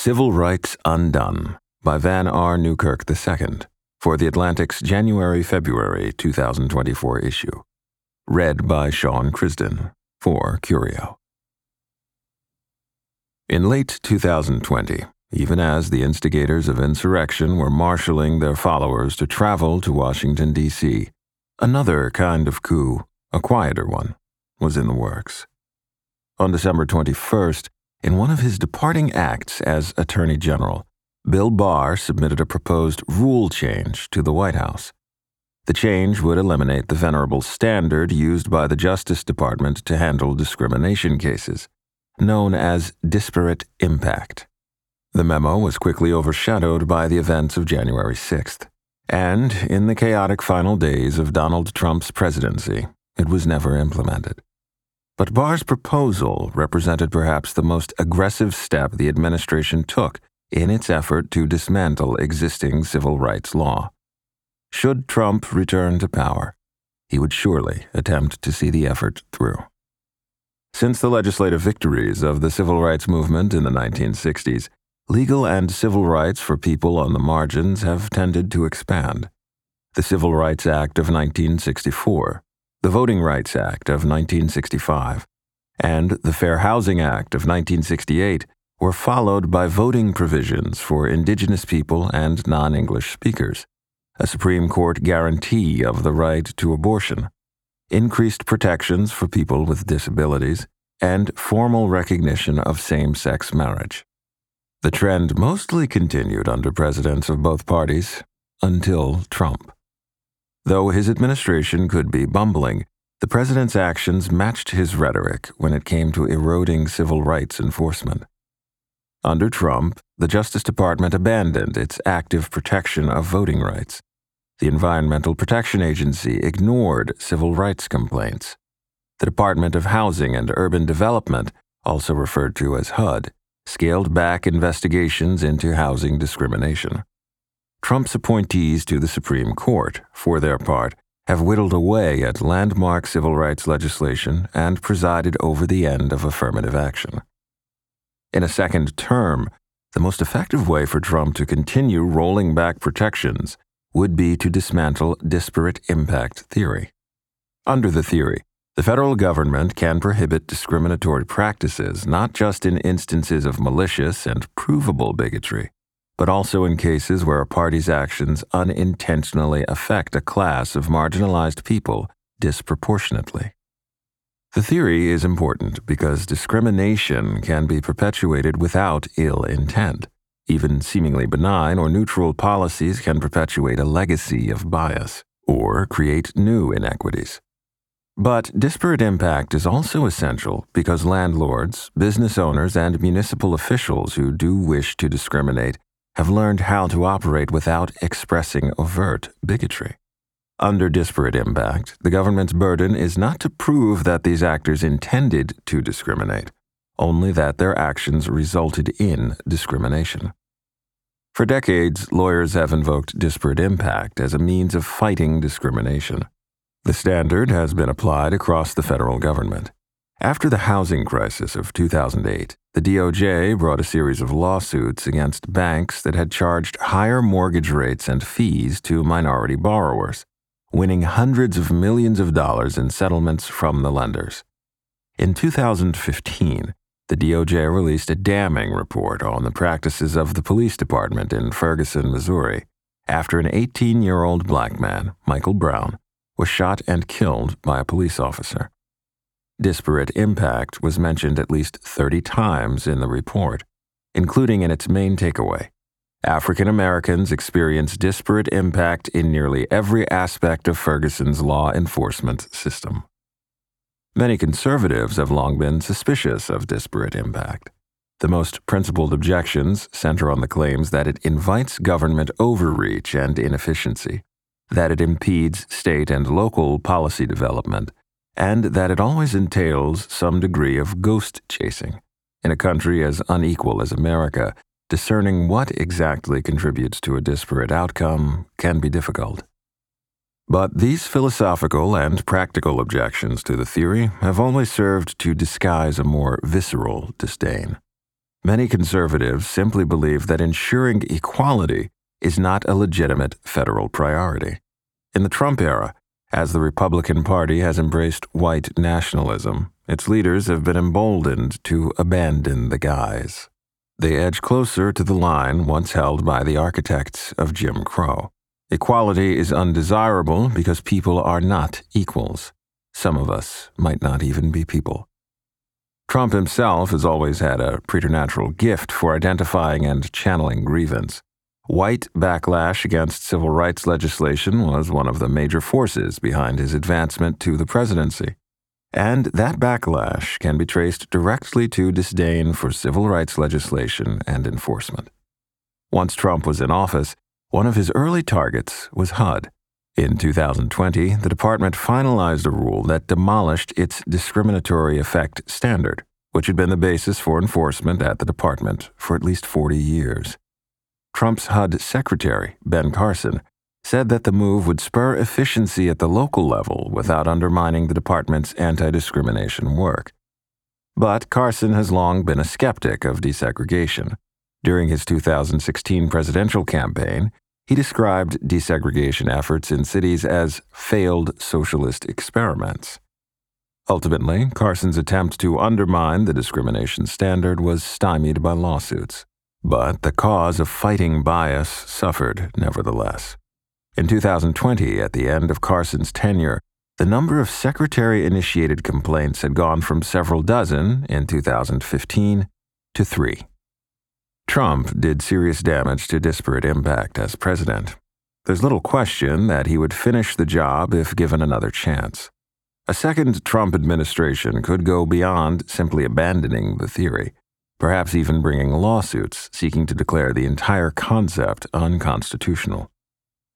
Civil Rights Undone by Vann R. Newkirk II for The Atlantic's January February 2024 issue. Read by Sean Crisden for Curio. In late 2020, even as the instigators of insurrection were marshaling their followers to travel to Washington, D.C., another kind of coup, a quieter one, was in the works. On December 21st, in one of his departing acts as Attorney General, Bill Barr submitted a proposed rule change to the White House. The change would eliminate the venerable standard used by the Justice Department to handle discrimination cases, known as disparate impact. The memo was quickly overshadowed by the events of January 6th, and in the chaotic final days of Donald Trump's presidency, it was never implemented. But Barr's proposal represented perhaps the most aggressive step the administration took in its effort to dismantle existing civil rights law. Should Trump return to power, he would surely attempt to see the effort through. Since the legislative victories of the civil rights movement in the 1960s, legal and civil rights for people on the margins have tended to expand. The Civil Rights Act of 1964 the Voting Rights Act of 1965 and the Fair Housing Act of 1968 were followed by voting provisions for indigenous people and non English speakers, a Supreme Court guarantee of the right to abortion, increased protections for people with disabilities, and formal recognition of same sex marriage. The trend mostly continued under presidents of both parties until Trump. Though his administration could be bumbling, the president's actions matched his rhetoric when it came to eroding civil rights enforcement. Under Trump, the Justice Department abandoned its active protection of voting rights. The Environmental Protection Agency ignored civil rights complaints. The Department of Housing and Urban Development, also referred to as HUD, scaled back investigations into housing discrimination. Trump's appointees to the Supreme Court, for their part, have whittled away at landmark civil rights legislation and presided over the end of affirmative action. In a second term, the most effective way for Trump to continue rolling back protections would be to dismantle disparate impact theory. Under the theory, the federal government can prohibit discriminatory practices not just in instances of malicious and provable bigotry, but also in cases where a party's actions unintentionally affect a class of marginalized people disproportionately. The theory is important because discrimination can be perpetuated without ill intent. Even seemingly benign or neutral policies can perpetuate a legacy of bias or create new inequities. But disparate impact is also essential because landlords, business owners, and municipal officials who do wish to discriminate have learned how to operate without expressing overt bigotry. Under disparate impact, the government's burden is not to prove that these actors intended to discriminate, only that their actions resulted in discrimination. For decades, lawyers have invoked disparate impact as a means of fighting discrimination. The standard has been applied across the federal government. After the housing crisis of 2008, the DOJ brought a series of lawsuits against banks that had charged higher mortgage rates and fees to minority borrowers, winning hundreds of millions of dollars in settlements from the lenders. In 2015, the DOJ released a damning report on the practices of the police department in Ferguson, Missouri, after an 18 year old black man, Michael Brown, was shot and killed by a police officer. Disparate impact was mentioned at least 30 times in the report, including in its main takeaway. African Americans experience disparate impact in nearly every aspect of Ferguson's law enforcement system. Many conservatives have long been suspicious of disparate impact. The most principled objections center on the claims that it invites government overreach and inefficiency, that it impedes state and local policy development, and that it always entails some degree of ghost chasing. In a country as unequal as America, discerning what exactly contributes to a disparate outcome can be difficult. But these philosophical and practical objections to the theory have only served to disguise a more visceral disdain. Many conservatives simply believe that ensuring equality is not a legitimate federal priority. In the Trump era, as the Republican Party has embraced white nationalism, its leaders have been emboldened to abandon the guise. They edge closer to the line once held by the architects of Jim Crow. Equality is undesirable because people are not equals. Some of us might not even be people. Trump himself has always had a preternatural gift for identifying and channeling grievance. White backlash against civil rights legislation was one of the major forces behind his advancement to the presidency. And that backlash can be traced directly to disdain for civil rights legislation and enforcement. Once Trump was in office, one of his early targets was HUD. In 2020, the department finalized a rule that demolished its discriminatory effect standard, which had been the basis for enforcement at the department for at least 40 years. Trump's HUD secretary, Ben Carson, said that the move would spur efficiency at the local level without undermining the department's anti discrimination work. But Carson has long been a skeptic of desegregation. During his 2016 presidential campaign, he described desegregation efforts in cities as failed socialist experiments. Ultimately, Carson's attempt to undermine the discrimination standard was stymied by lawsuits. But the cause of fighting bias suffered, nevertheless. In 2020, at the end of Carson's tenure, the number of secretary initiated complaints had gone from several dozen in 2015 to three. Trump did serious damage to disparate impact as president. There's little question that he would finish the job if given another chance. A second Trump administration could go beyond simply abandoning the theory, perhaps even bringing lawsuits seeking to declare the entire concept unconstitutional.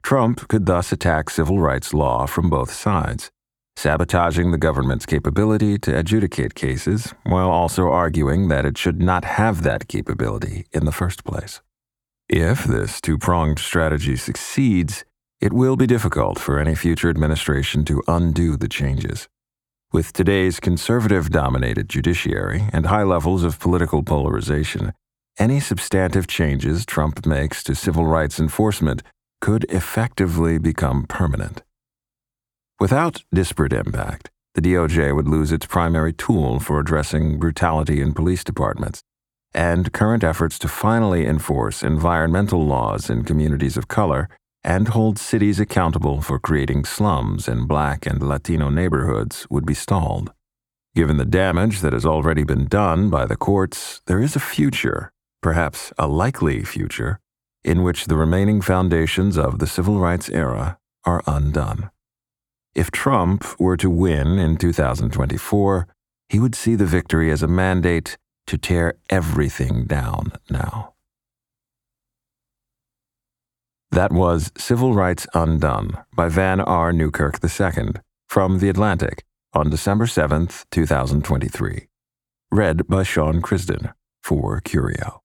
Trump could thus attack civil rights law from both sides, sabotaging the government's capability to adjudicate cases while also arguing that it should not have that capability in the first place. If this two pronged strategy succeeds, it will be difficult for any future administration to undo the changes. With today's conservative dominated judiciary and high levels of political polarization, any substantive changes Trump makes to civil rights enforcement could effectively become permanent. Without disparate impact, the DOJ would lose its primary tool for addressing brutality in police departments, and current efforts to finally enforce environmental laws in communities of color and hold cities accountable for creating slums in black and Latino neighborhoods would be stalled. Given the damage that has already been done by the courts, there is a future, perhaps a likely future, in which the remaining foundations of the civil rights era are undone. If Trump were to win in 2024, he would see the victory as a mandate to tear everything down now. That was Civil Rights Undone by Vann R. Newkirk II from The Atlantic on December 7, 2023. Read by Sean Crisden for Curio.